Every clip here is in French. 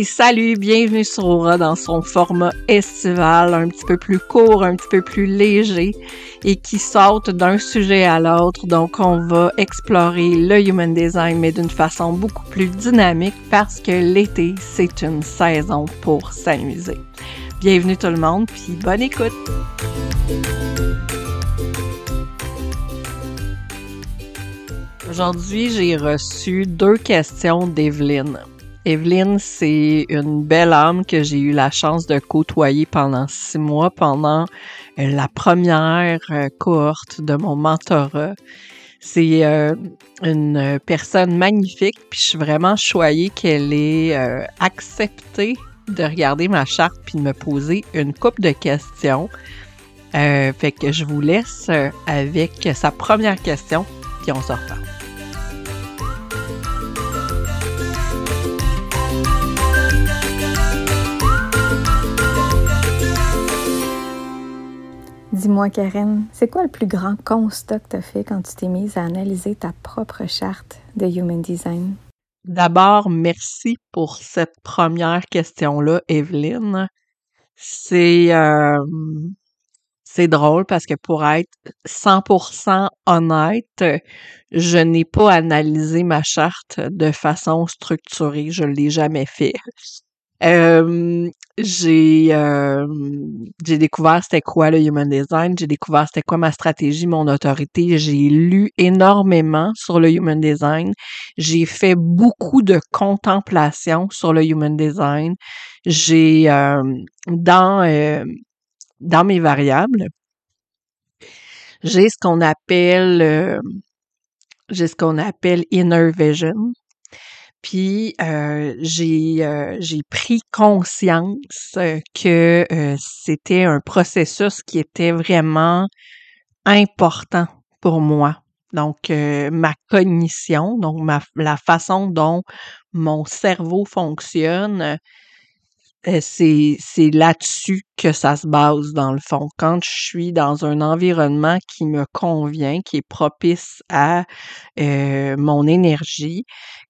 Salut, bienvenue sur Aura dans son format estival, un petit peu plus court, un petit peu plus léger et qui saute d'un sujet à l'autre. Donc, on va explorer le human design, mais d'une façon beaucoup plus dynamique parce que l'été, c'est une saison pour s'amuser. Bienvenue tout le monde, puis bonne écoute! Aujourd'hui, j'ai reçu deux questions d'Evelyne. Evelyne, c'est une belle âme que j'ai eu la chance de côtoyer pendant six mois, pendant euh, la première euh, cohorte de mon mentorat. C'est euh, une personne magnifique, puis je suis vraiment choyée qu'elle ait accepté de regarder ma charte puis de me poser une coupe de questions. fait que je vous laisse avec sa première question, puis on se reparle. Dis-moi, Karen, c'est quoi le plus grand constat que tu as fait quand tu t'es mise à analyser ta propre charte de Human Design? D'abord, merci pour cette première question-là, Evelyne. C'est euh, c'est drôle parce que pour être 100% honnête, je n'ai pas analysé ma charte de façon structurée. Je l'ai jamais fait. J'ai euh, j'ai découvert c'était quoi le human design, j'ai découvert c'était quoi ma stratégie, mon autorité, j'ai lu énormément sur le human design, j'ai fait beaucoup de contemplation sur le human design, j'ai euh, dans dans mes variables, j'ai ce qu'on appelle j'ai ce qu'on appelle inner vision. Puis euh, j'ai euh, j'ai pris conscience que euh, c'était un processus qui était vraiment important pour moi. Donc ma cognition, donc ma, la façon dont mon cerveau fonctionne, euh, c'est c'est là-dessus que ça se base dans le fond. Quand je suis dans un environnement qui me convient, qui est propice à euh, mon énergie,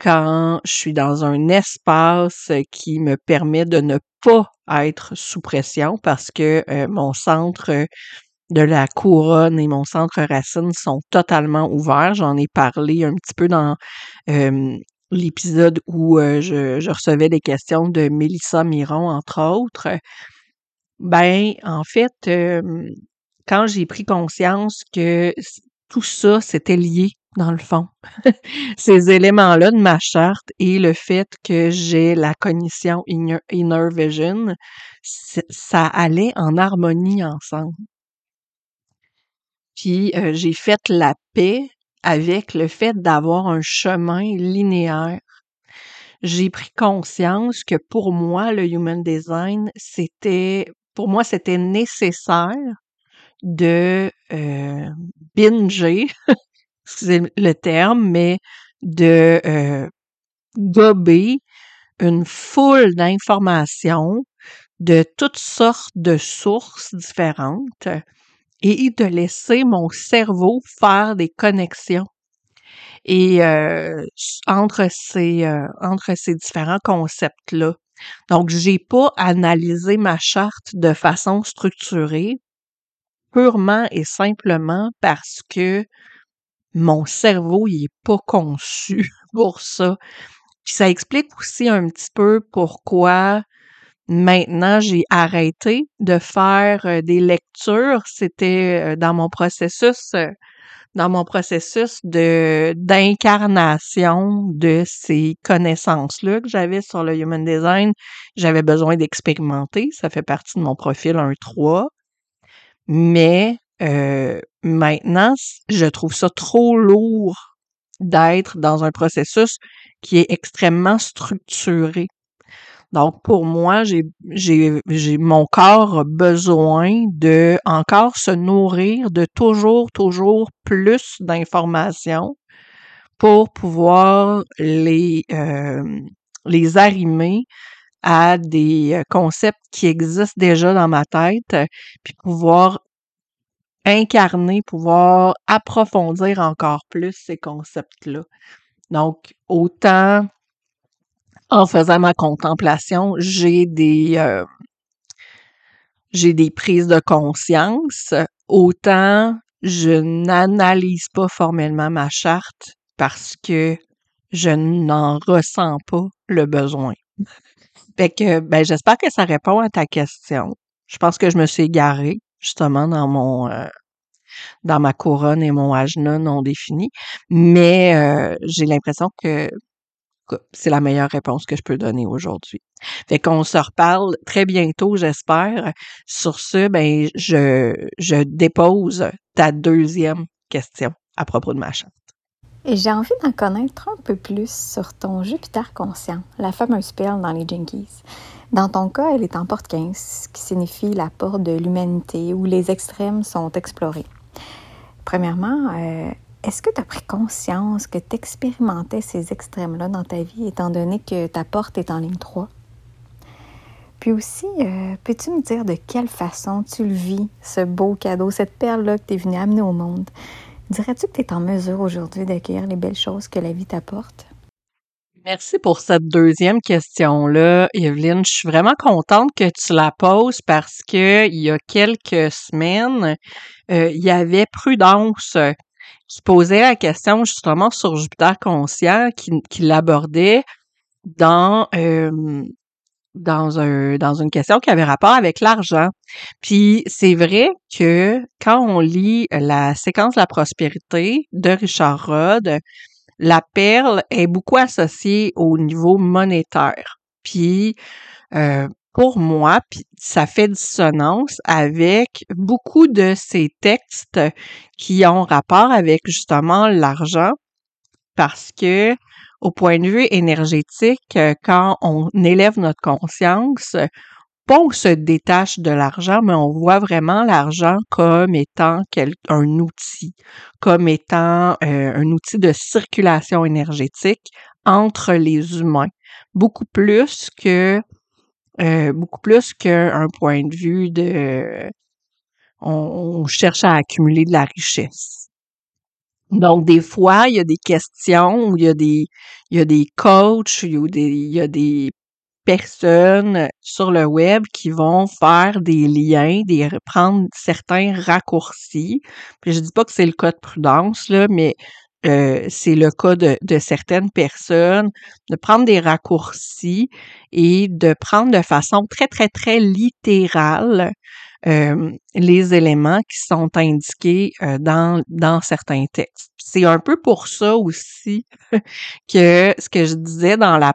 quand je suis dans un espace qui me permet de ne pas être sous pression parce que euh, mon centre de la couronne et mon centre racine sont totalement ouverts. J'en ai parlé un petit peu dans l'épisode où je, recevais des questions de Mélissa Miron, entre autres, ben, en fait, quand j'ai pris conscience que tout ça, c'était lié, dans le fond, ces éléments-là de ma charte et le fait que j'ai la cognition inner, vision, ça allait en harmonie ensemble. Puis j'ai fait la paix avec le fait d'avoir un chemin linéaire. J'ai pris conscience que pour moi, le human design, c'était, pour moi, c'était nécessaire de euh, binger, c'est le terme, mais de euh, gober une foule d'informations de toutes sortes de sources différentes et de laisser mon cerveau faire des connexions. Et euh, entre ces euh, entre ces différents concepts là. Donc j'ai pas analysé ma charte de façon structurée purement et simplement parce que mon cerveau il est pas conçu pour ça. Puis ça explique aussi un petit peu pourquoi Maintenant, j'ai arrêté de faire euh, des lectures. C'était euh, dans mon processus, euh, dans mon processus de d'incarnation de ces connaissances-là que j'avais sur le human design. J'avais besoin d'expérimenter. Ça fait partie de mon profil 1-3. Mais maintenant, je trouve ça trop lourd d'être dans un processus qui est extrêmement structuré. Donc, pour moi, j'ai, j'ai, j'ai, mon corps a besoin de encore se nourrir de toujours, toujours plus d'informations pour pouvoir les, euh, les arrimer à des euh, concepts qui existent déjà dans ma tête, puis pouvoir incarner, pouvoir approfondir encore plus ces concepts-là. Donc, autant en faisant ma contemplation, j'ai des euh, des prises de conscience. Autant je n'analyse pas formellement ma charte parce que je n'en ressens pas le besoin. Fait que ben j'espère que ça répond à ta question. Je pense que je me suis égarée justement dans mon euh, dans ma couronne et mon ajna non défini, mais euh, j'ai l'impression que c'est la meilleure réponse que je peux donner aujourd'hui. Fait qu'on se reparle très bientôt, j'espère. Sur ce, ben, je, je dépose ta deuxième question à propos de ma charte. Et j'ai envie d'en connaître un peu plus sur ton Jupiter conscient, la fameuse perle dans les Jinkies. Dans ton cas, elle est en porte 15, ce qui signifie la porte de l'humanité où les extrêmes sont explorés. Premièrement, euh, est-ce que tu as pris conscience que tu expérimentais ces extrêmes-là dans ta vie, étant donné que ta porte est en ligne 3? Puis aussi, euh, peux-tu me dire de quelle façon tu le vis, ce beau cadeau, cette perle-là que tu es venu amener au monde? Dirais-tu que tu es en mesure aujourd'hui d'accueillir les belles choses que la vie t'apporte? Merci pour cette deuxième question-là, Evelyne. Je suis vraiment contente que tu la poses parce que il y a quelques semaines, euh, il y avait Prudence qui posait la question justement sur Jupiter conscient, qui, qui l'abordait dans euh, dans un dans une question qui avait rapport avec l'argent. Puis c'est vrai que quand on lit la séquence de la prospérité de Richard Rod, la perle est beaucoup associée au niveau monétaire. Puis euh, pour moi, puis ça fait dissonance avec beaucoup de ces textes qui ont rapport avec justement l'argent parce que au point de vue énergétique, quand on élève notre conscience, pas on se détache de l'argent, mais on voit vraiment l'argent comme étant un outil, comme étant euh, un outil de circulation énergétique entre les humains, beaucoup plus que euh, beaucoup plus qu'un point de vue de on, cherche à accumuler de la richesse. Donc, des fois, il y a des questions il y a des, il y a des coachs, il y a des, il y a des personnes sur le web qui vont faire des liens, des prendre certains raccourcis. Puis je dis pas que c'est le cas de prudence, là, mais euh, c'est le cas de, certaines personnes, de prendre des raccourcis et de prendre de façon très, très, très littérale euh, les éléments qui sont indiqués euh, dans, dans certains textes. C'est un peu pour ça aussi que ce que je disais dans la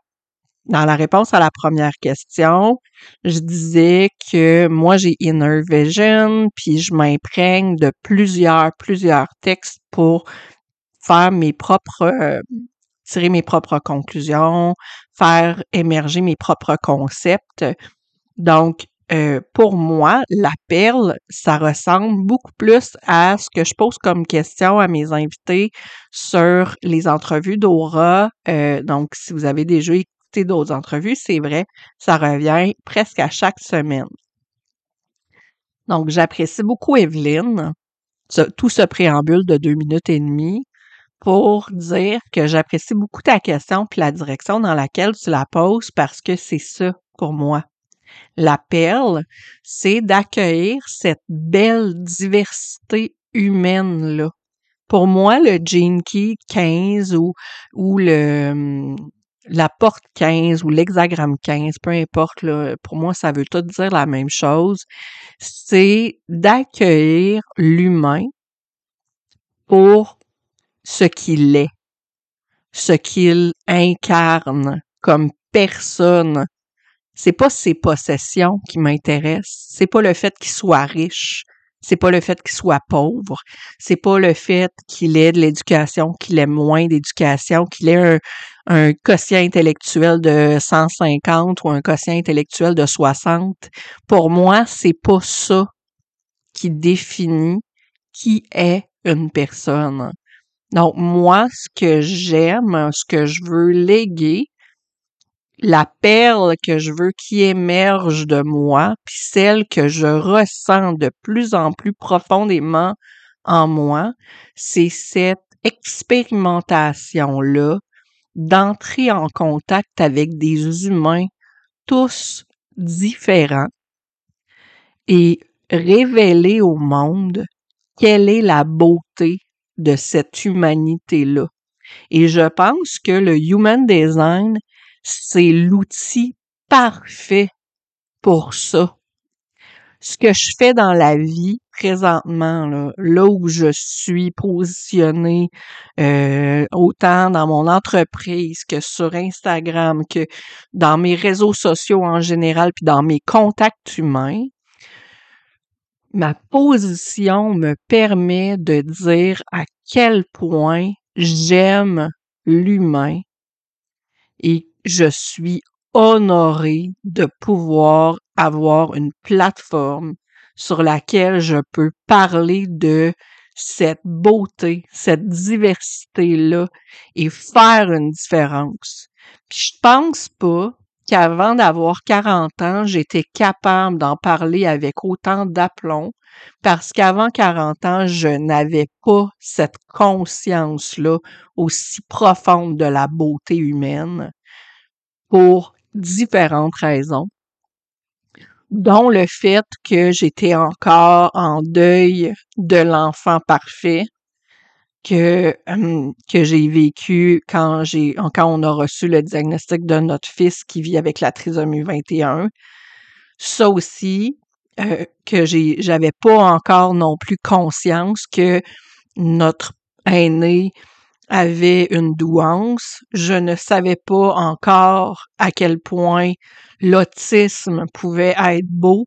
dans la réponse à la première question, je disais que moi j'ai inner vision, puis je m'imprègne de plusieurs, plusieurs textes pour faire mes propres, euh, tirer mes propres conclusions, faire émerger mes propres concepts. Donc, euh, pour moi, la perle, ça ressemble beaucoup plus à ce que je pose comme question à mes invités sur les entrevues d'Aura. Euh, donc, si vous avez déjà écouté d'autres entrevues, c'est vrai, ça revient presque à chaque semaine. Donc, j'apprécie beaucoup Evelyne, tout ce préambule de deux minutes et demie pour dire que j'apprécie beaucoup ta question puis la direction dans laquelle tu la poses parce que c'est ça pour moi. La perle, c'est d'accueillir cette belle diversité humaine-là. Pour moi, le Gene Key 15 ou, ou le, hum, la porte 15 ou l'hexagramme 15, peu importe, là, pour moi, ça veut tout dire la même chose. C'est d'accueillir l'humain pour ce qu'il est, ce qu'il incarne comme personne. C'est pas ses possessions qui m'intéressent, c'est pas le fait qu'il soit riche, c'est pas le fait qu'il soit pauvre, c'est pas le fait qu'il ait de l'éducation, qu'il ait moins d'éducation, qu'il ait un, un quotient intellectuel de 150 ou un quotient intellectuel de 60. Pour moi, c'est pas ça qui définit qui est une personne. Donc, moi, ce que j'aime, ce que je veux léguer, la perle que je veux qui émerge de moi, puis celle que je ressens de plus en plus profondément en moi, c'est cette expérimentation-là d'entrer en contact avec des humains tous différents et révéler au monde quelle est la beauté de cette humanité-là. Et je pense que le Human Design, c'est l'outil parfait pour ça. Ce que je fais dans la vie présentement, là, où je suis positionnée, euh, autant dans mon entreprise que sur Instagram, que dans mes réseaux sociaux en général, puis dans mes contacts humains, ma position me permet de dire à quel point j'aime l'humain et je suis honorée de pouvoir avoir une plateforme sur laquelle je peux parler de cette beauté, cette diversité-là et faire une différence. Puis je pense pas qu'avant d'avoir 40 ans, j'étais capable d'en parler avec autant d'aplomb parce qu'avant 40 ans, je n'avais pas cette conscience-là aussi profonde de la beauté humaine pour différentes raisons, dont le fait que j'étais encore en deuil de l'enfant parfait que, que j'ai vécu quand j'ai quand on a reçu le diagnostic de notre fils qui vit avec la trisomie 21. Ça aussi, euh, que j'ai j'avais pas encore non plus conscience que notre aîné avait une douance. Je ne savais pas encore à quel point l'autisme pouvait être beau.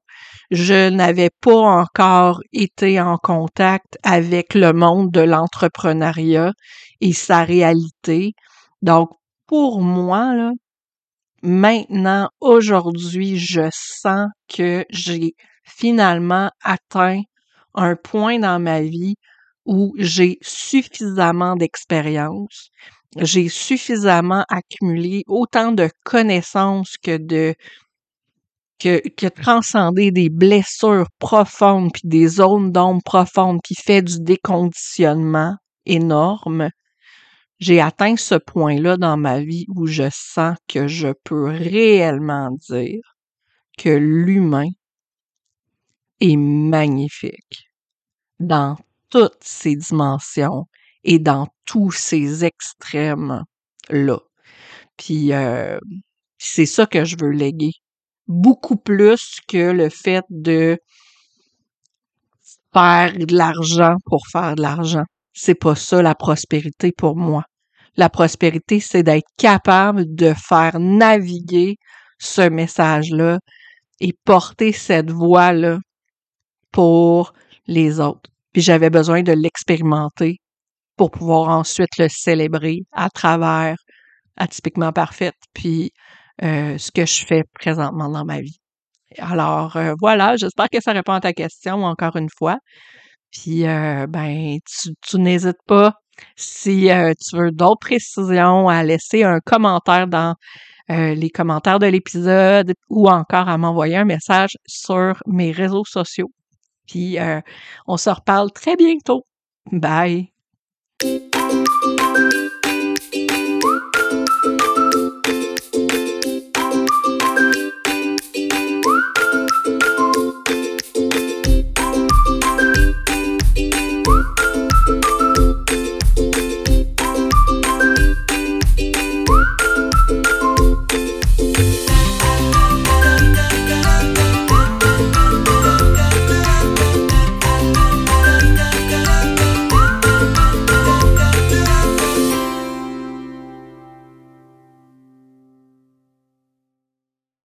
Je n'avais pas encore été en contact avec le monde de l'entrepreneuriat et sa réalité. Donc, pour moi, maintenant, aujourd'hui, je sens que j'ai finalement atteint un point dans ma vie où j'ai suffisamment d'expérience, j'ai suffisamment accumulé autant de connaissances que de que, que transcender des blessures profondes puis des zones d'ombre profondes qui fait du déconditionnement énorme. J'ai atteint ce point-là dans ma vie où je sens que je peux réellement dire que l'humain est magnifique dans toutes ses dimensions et dans tous ses extrêmes-là. Puis euh, c'est ça que je veux léguer. Beaucoup plus que le fait de faire de l'argent pour faire de l'argent. C'est pas ça la prospérité pour moi. La prospérité, c'est d'être capable de faire naviguer ce message-là et porter cette voix-là pour les autres. Puis j'avais besoin de l'expérimenter pour pouvoir ensuite le célébrer à travers Atypiquement Parfaite, puis euh, ce que je fais présentement dans ma vie. Alors euh, voilà, j'espère que ça répond à ta question encore une fois. Puis euh, ben, tu, tu n'hésites pas si tu veux d'autres précisions à laisser un commentaire dans les commentaires de l'épisode ou encore à m'envoyer un message sur mes réseaux sociaux. Puis on se reparle très bientôt. Bye!